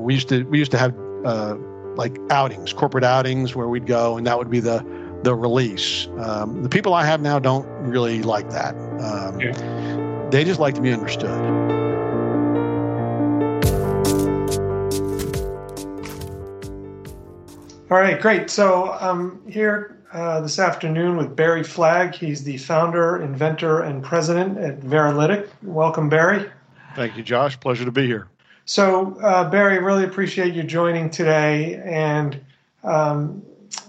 we used to we used to have uh, like outings, corporate outings, where we'd go, and that would be the the release. Um, the people I have now don't really like that. Um, yeah. They just like to be understood. All right, great. So I'm um, here uh, this afternoon with Barry Flagg. He's the founder, inventor, and president at Veralytic. Welcome, Barry. Thank you, Josh. Pleasure to be here. So, uh, Barry, really appreciate you joining today. And, um,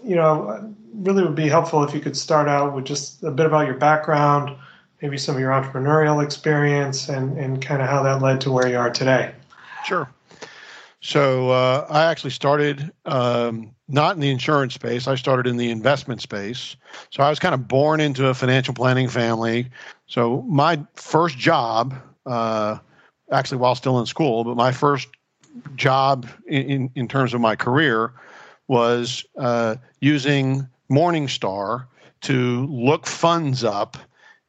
you know, really would be helpful if you could start out with just a bit about your background, maybe some of your entrepreneurial experience, and, and kind of how that led to where you are today. Sure. So, uh, I actually started um, not in the insurance space, I started in the investment space. So, I was kind of born into a financial planning family. So, my first job, uh, actually while still in school, but my first job in, in terms of my career was uh, using Morningstar to look funds up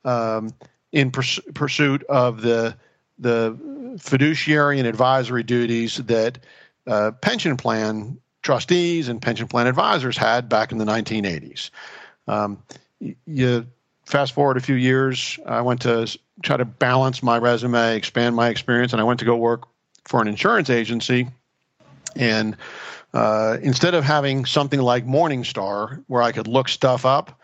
um, in pers- pursuit of the the fiduciary and advisory duties that uh, pension plan trustees and pension plan advisors had back in the 1980s. Um, you fast forward a few years, I went to try to balance my resume, expand my experience, and I went to go work for an insurance agency. And uh, instead of having something like Morningstar where I could look stuff up,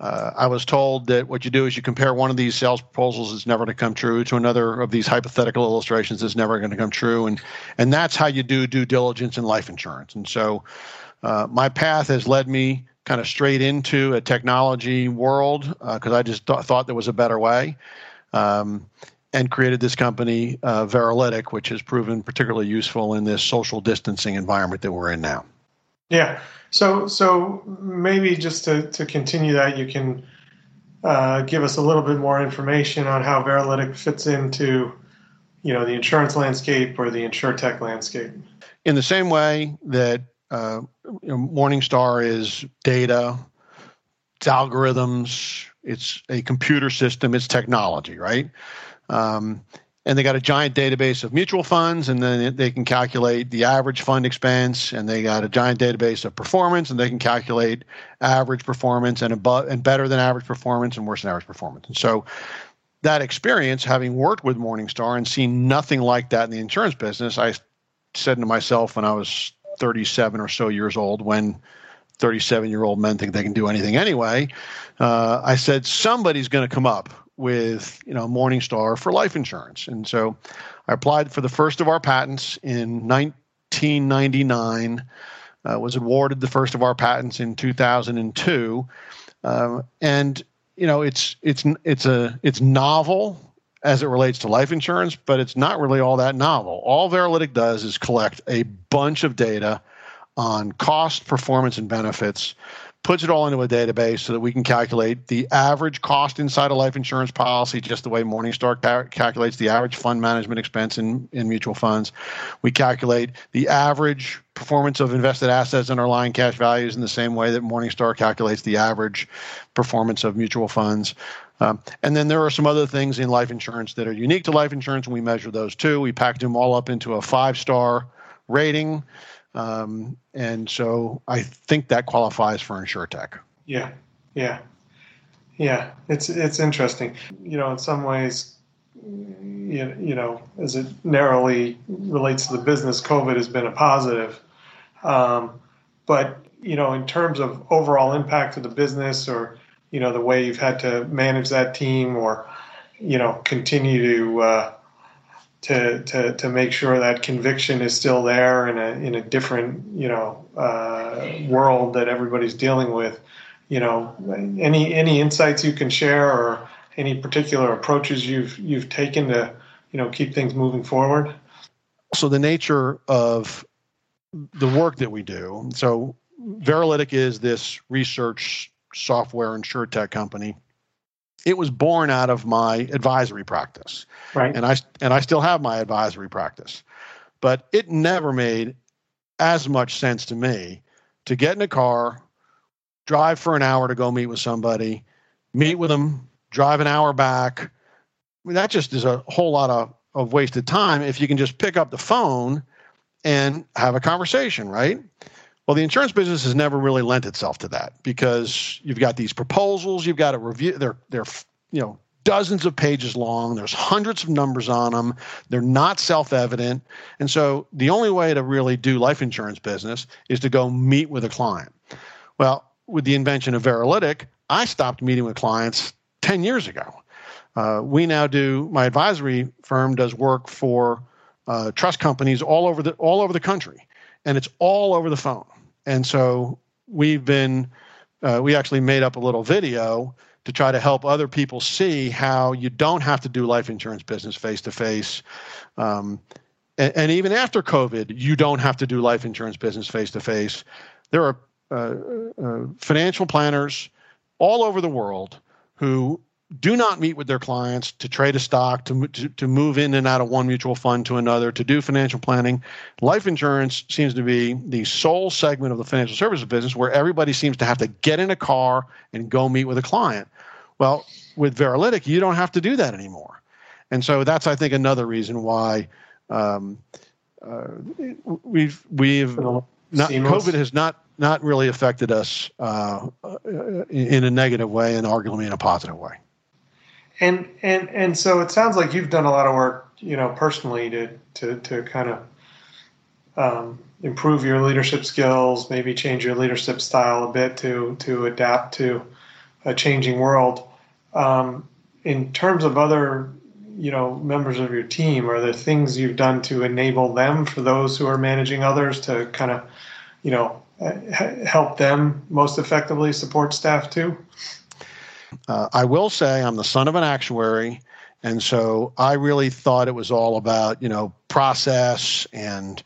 uh, I was told that what you do is you compare one of these sales proposals that's never going to come true to another of these hypothetical illustrations that's never going to come true, and and that's how you do due diligence in life insurance. And so, uh, my path has led me kind of straight into a technology world because uh, I just th- thought there was a better way. Um, and created this company, uh, Veralytic, which has proven particularly useful in this social distancing environment that we're in now. Yeah. So, so maybe just to, to continue that, you can uh, give us a little bit more information on how Veralytic fits into, you know, the insurance landscape or the insure tech landscape. In the same way that uh, you know, Morningstar is data, it's algorithms, it's a computer system, it's technology, right? Um, and they got a giant database of mutual funds, and then they can calculate the average fund expense, and they got a giant database of performance, and they can calculate average performance and above and better than average performance and worse than average performance. And so that experience, having worked with Morningstar and seen nothing like that in the insurance business, I said to myself when I was 37 or so years old, when 37 year old men think they can do anything anyway, uh, I said somebody's going to come up with you know Morningstar for life insurance, and so I applied for the first of our patents in 1999. Uh, was awarded the first of our patents in 2002, uh, and you know it's it's it's a it's novel as it relates to life insurance, but it's not really all that novel. All Veralytic does is collect a bunch of data on cost, performance, and benefits puts it all into a database so that we can calculate the average cost inside a life insurance policy, just the way Morningstar ca- calculates the average fund management expense in, in mutual funds. We calculate the average performance of invested assets and underlying cash values in the same way that Morningstar calculates the average performance of mutual funds. Um, and then there are some other things in life insurance that are unique to life insurance, and we measure those too. We package them all up into a five star rating. Um, and so I think that qualifies for InsureTech. Yeah, yeah, yeah. It's it's interesting. You know, in some ways, you, you know, as it narrowly relates to the business, COVID has been a positive. Um, but you know, in terms of overall impact to the business, or you know, the way you've had to manage that team, or you know, continue to uh, to, to, to make sure that conviction is still there in a, in a different, you know, uh, world that everybody's dealing with. You know, any, any insights you can share or any particular approaches you've, you've taken to, you know, keep things moving forward? So the nature of the work that we do. So Veralytic is this research software and tech company it was born out of my advisory practice. Right. And I and I still have my advisory practice. But it never made as much sense to me to get in a car, drive for an hour to go meet with somebody, meet with them, drive an hour back. I mean, that just is a whole lot of, of wasted time if you can just pick up the phone and have a conversation, right? Well, the insurance business has never really lent itself to that because you've got these proposals, you've got to review. They're they're you know dozens of pages long. There's hundreds of numbers on them. They're not self-evident, and so the only way to really do life insurance business is to go meet with a client. Well, with the invention of Veralytic, I stopped meeting with clients ten years ago. Uh, we now do. My advisory firm does work for uh, trust companies all over the all over the country, and it's all over the phone. And so we've been, uh, we actually made up a little video to try to help other people see how you don't have to do life insurance business face to face. And even after COVID, you don't have to do life insurance business face to face. There are uh, uh, financial planners all over the world who do not meet with their clients to trade a stock, to, to, to move in and out of one mutual fund to another, to do financial planning. Life insurance seems to be the sole segment of the financial services business where everybody seems to have to get in a car and go meet with a client. Well, with Veralytic, you don't have to do that anymore. And so that's, I think, another reason why um, uh, we've we've not, COVID has not not really affected us uh, in a negative way and arguably in a positive way. And and and so it sounds like you've done a lot of work, you know, personally to to to kind of um, improve your leadership skills, maybe change your leadership style a bit to to adapt to a changing world. Um, in terms of other, you know, members of your team, are there things you've done to enable them for those who are managing others to kind of, you know, help them most effectively support staff too? Uh, I will say I'm the son of an actuary, and so I really thought it was all about you know process and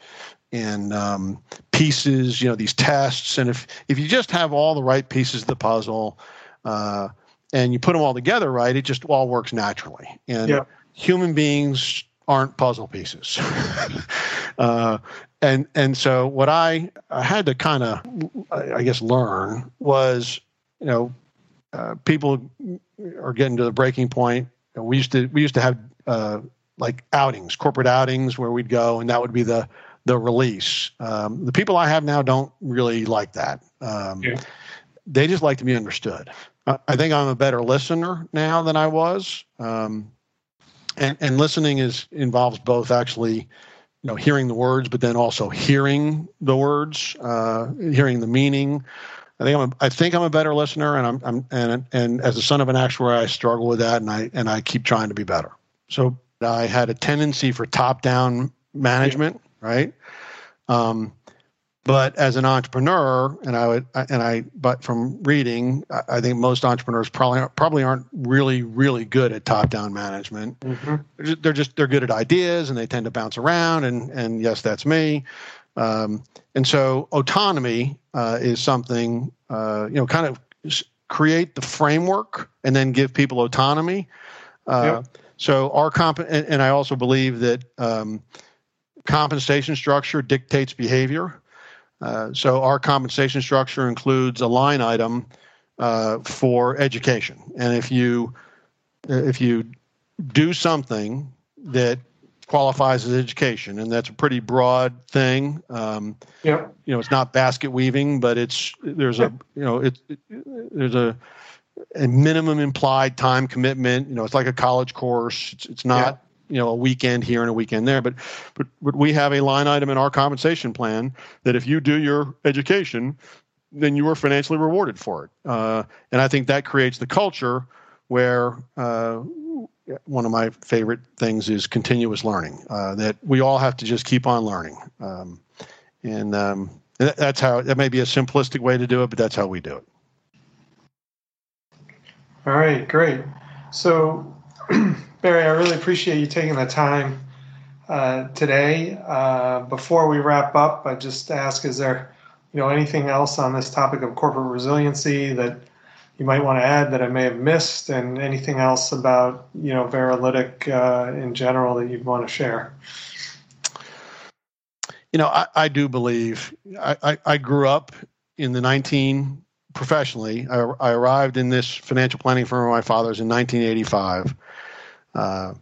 and um, pieces, you know these tests, and if if you just have all the right pieces of the puzzle. Uh, and you put them all together right, it just all works naturally. And yeah. human beings aren't puzzle pieces. uh, and and so what I, I had to kind of I guess learn was you know uh, people are getting to the breaking point. We used to we used to have uh, like outings, corporate outings, where we'd go, and that would be the the release. Um, the people I have now don't really like that. Um, yeah. They just like to be understood. Uh, I think I'm a better listener now than I was, um, and and listening is involves both actually, you know, hearing the words, but then also hearing the words, uh, hearing the meaning. I think I'm a, I think I'm a better listener, and I'm, I'm and and as a son of an actuary, I struggle with that, and I and I keep trying to be better. So I had a tendency for top down management, yeah. right? Um, but as an entrepreneur, and I would and I but from reading, I, think most entrepreneurs probably probably aren't really really good at top down management. Mm-hmm. They're, just, they're just they're good at ideas, and they tend to bounce around. And and yes, that's me. Um, and so autonomy uh, is something, uh, you know, kind of create the framework and then give people autonomy. Uh, yep. So our comp, and, and, I also believe that um, compensation structure dictates behavior. Uh, so our compensation structure includes a line item uh, for education, and if you if you do something that qualifies as education, and that's a pretty broad thing. Um, yeah. You know, it's not basket weaving, but it's there's a you know it, it, there's a a minimum implied time commitment. You know, it's like a college course. It's it's not yeah. you know a weekend here and a weekend there, but but but we have a line item in our compensation plan that if you do your education, then you are financially rewarded for it. Uh, and I think that creates the culture where uh, one of my favorite things is continuous learning. Uh, that we all have to just keep on learning, um, and um, that's how. That may be a simplistic way to do it, but that's how we do it. All right, great. So, Barry, I really appreciate you taking the time uh, today. Uh, before we wrap up, I just ask: Is there, you know, anything else on this topic of corporate resiliency that you might want to add that I may have missed, and anything else about you know Veralytic uh, in general that you'd want to share. You know, I, I do believe I, I, I, grew up in the 19 professionally. I, I, arrived in this financial planning firm of my father's in 1985, uh,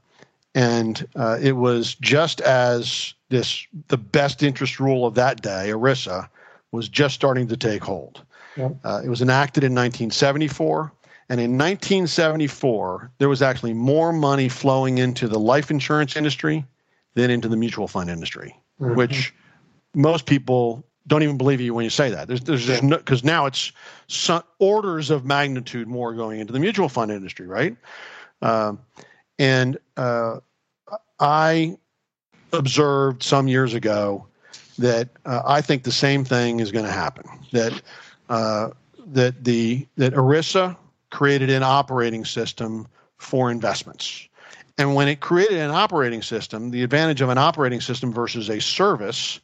and uh, it was just as this the best interest rule of that day, ERISA, was just starting to take hold. Yep. Uh, it was enacted in 1974. And in 1974, there was actually more money flowing into the life insurance industry than into the mutual fund industry, mm-hmm. which most people don't even believe you when you say that. There's, there's just no, because now it's some orders of magnitude more going into the mutual fund industry, right? Um, and uh, I observed some years ago that uh, I think the same thing is going to happen. That uh, that the that ERISA created an operating system for investments. And when it created an operating system, the advantage of an operating system versus a service,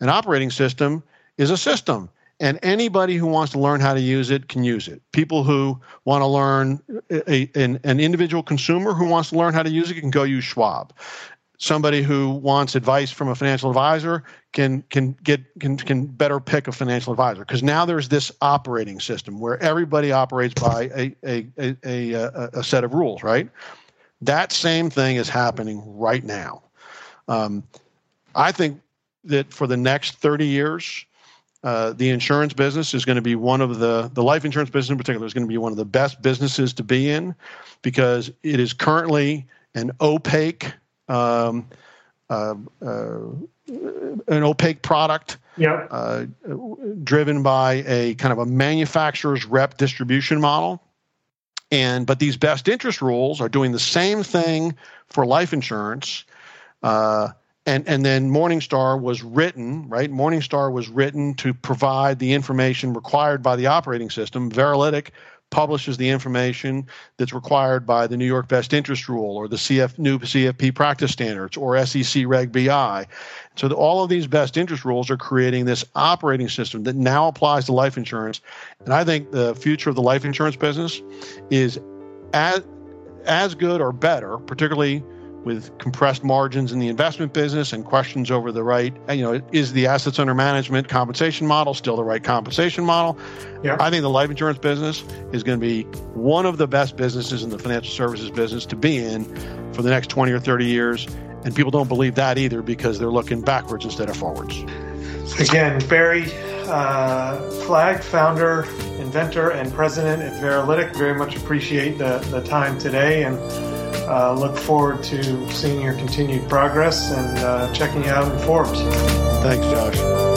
an operating system is a system. And anybody who wants to learn how to use it can use it. People who want to learn, a, an, an individual consumer who wants to learn how to use it can go use Schwab somebody who wants advice from a financial advisor can can get can can better pick a financial advisor. Because now there's this operating system where everybody operates by a a, a, a, a set of rules right? That same thing is happening right now. Um, i think that for the next 30 years uh, the insurance business is going to be one of the the life insurance business in particular is going to be one of the best businesses to be in because it is currently an opaque um, uh, uh, an opaque product yeah. uh, driven by a kind of a manufacturer's rep distribution model. And but these best interest rules are doing the same thing for life insurance. Uh, and and then Morningstar was written, right? Morningstar was written to provide the information required by the operating system. Veralytic publishes the information that's required by the New York Best Interest Rule or the CF, new CFP practice standards or SEC Reg BI. So the, all of these best interest rules are creating this operating system that now applies to life insurance. And I think the future of the life insurance business is as as good or better, particularly with compressed margins in the investment business and questions over the right, you know, is the assets under management compensation model still the right compensation model? Yeah. I think the life insurance business is going to be one of the best businesses in the financial services business to be in for the next 20 or 30 years. And people don't believe that either because they're looking backwards instead of forwards. Again, Barry uh, Flagg, founder, inventor, and president at Veralytic, very much appreciate the, the time today and uh, look forward to seeing your continued progress and uh, checking you out in Forbes. Thanks, Josh.